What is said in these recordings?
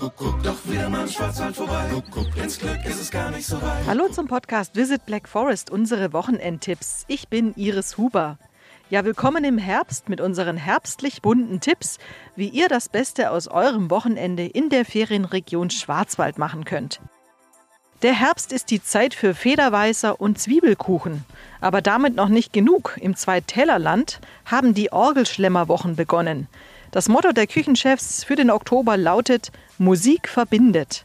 Kuckuck, doch wieder mal im Schwarzwald vorbei. Kuckuck, ins Glück ist es gar nicht so weit. Hallo zum Podcast Visit Black Forest, unsere Wochenendtipps. Ich bin Iris Huber. Ja, willkommen im Herbst mit unseren herbstlich bunten Tipps, wie ihr das Beste aus eurem Wochenende in der Ferienregion Schwarzwald machen könnt. Der Herbst ist die Zeit für Federweißer und Zwiebelkuchen. Aber damit noch nicht genug. Im Zweitälerland haben die Orgelschlemmerwochen begonnen. Das Motto der Küchenchefs für den Oktober lautet Musik verbindet.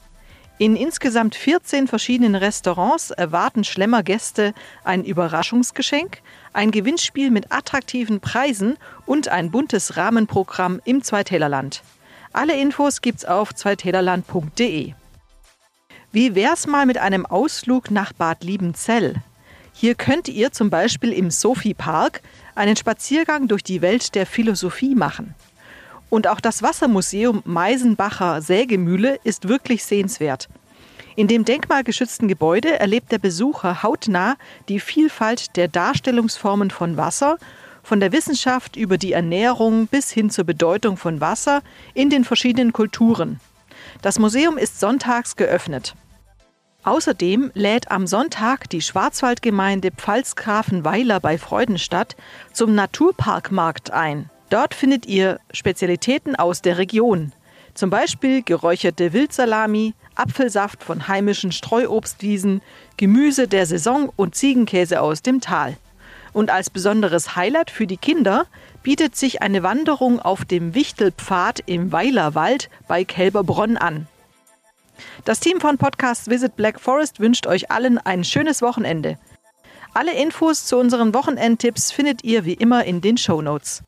In insgesamt 14 verschiedenen Restaurants erwarten Schlemmergäste ein Überraschungsgeschenk, ein Gewinnspiel mit attraktiven Preisen und ein buntes Rahmenprogramm im Zweitälerland. Alle Infos gibt's auf zweitälerland.de. Wie wär's mal mit einem Ausflug nach Bad Liebenzell? Hier könnt ihr zum Beispiel im Sophie Park einen Spaziergang durch die Welt der Philosophie machen. Und auch das Wassermuseum Meisenbacher Sägemühle ist wirklich sehenswert. In dem denkmalgeschützten Gebäude erlebt der Besucher hautnah die Vielfalt der Darstellungsformen von Wasser, von der Wissenschaft über die Ernährung bis hin zur Bedeutung von Wasser in den verschiedenen Kulturen. Das Museum ist sonntags geöffnet. Außerdem lädt am Sonntag die Schwarzwaldgemeinde Pfalzgrafenweiler bei Freudenstadt zum Naturparkmarkt ein. Dort findet ihr Spezialitäten aus der Region, zum Beispiel geräucherte Wildsalami, Apfelsaft von heimischen Streuobstwiesen, Gemüse der Saison und Ziegenkäse aus dem Tal. Und als besonderes Highlight für die Kinder bietet sich eine Wanderung auf dem Wichtelpfad im Weilerwald bei Kälberbronn an. Das Team von Podcast Visit Black Forest wünscht euch allen ein schönes Wochenende. Alle Infos zu unseren Wochenendtipps findet ihr wie immer in den Show Notes.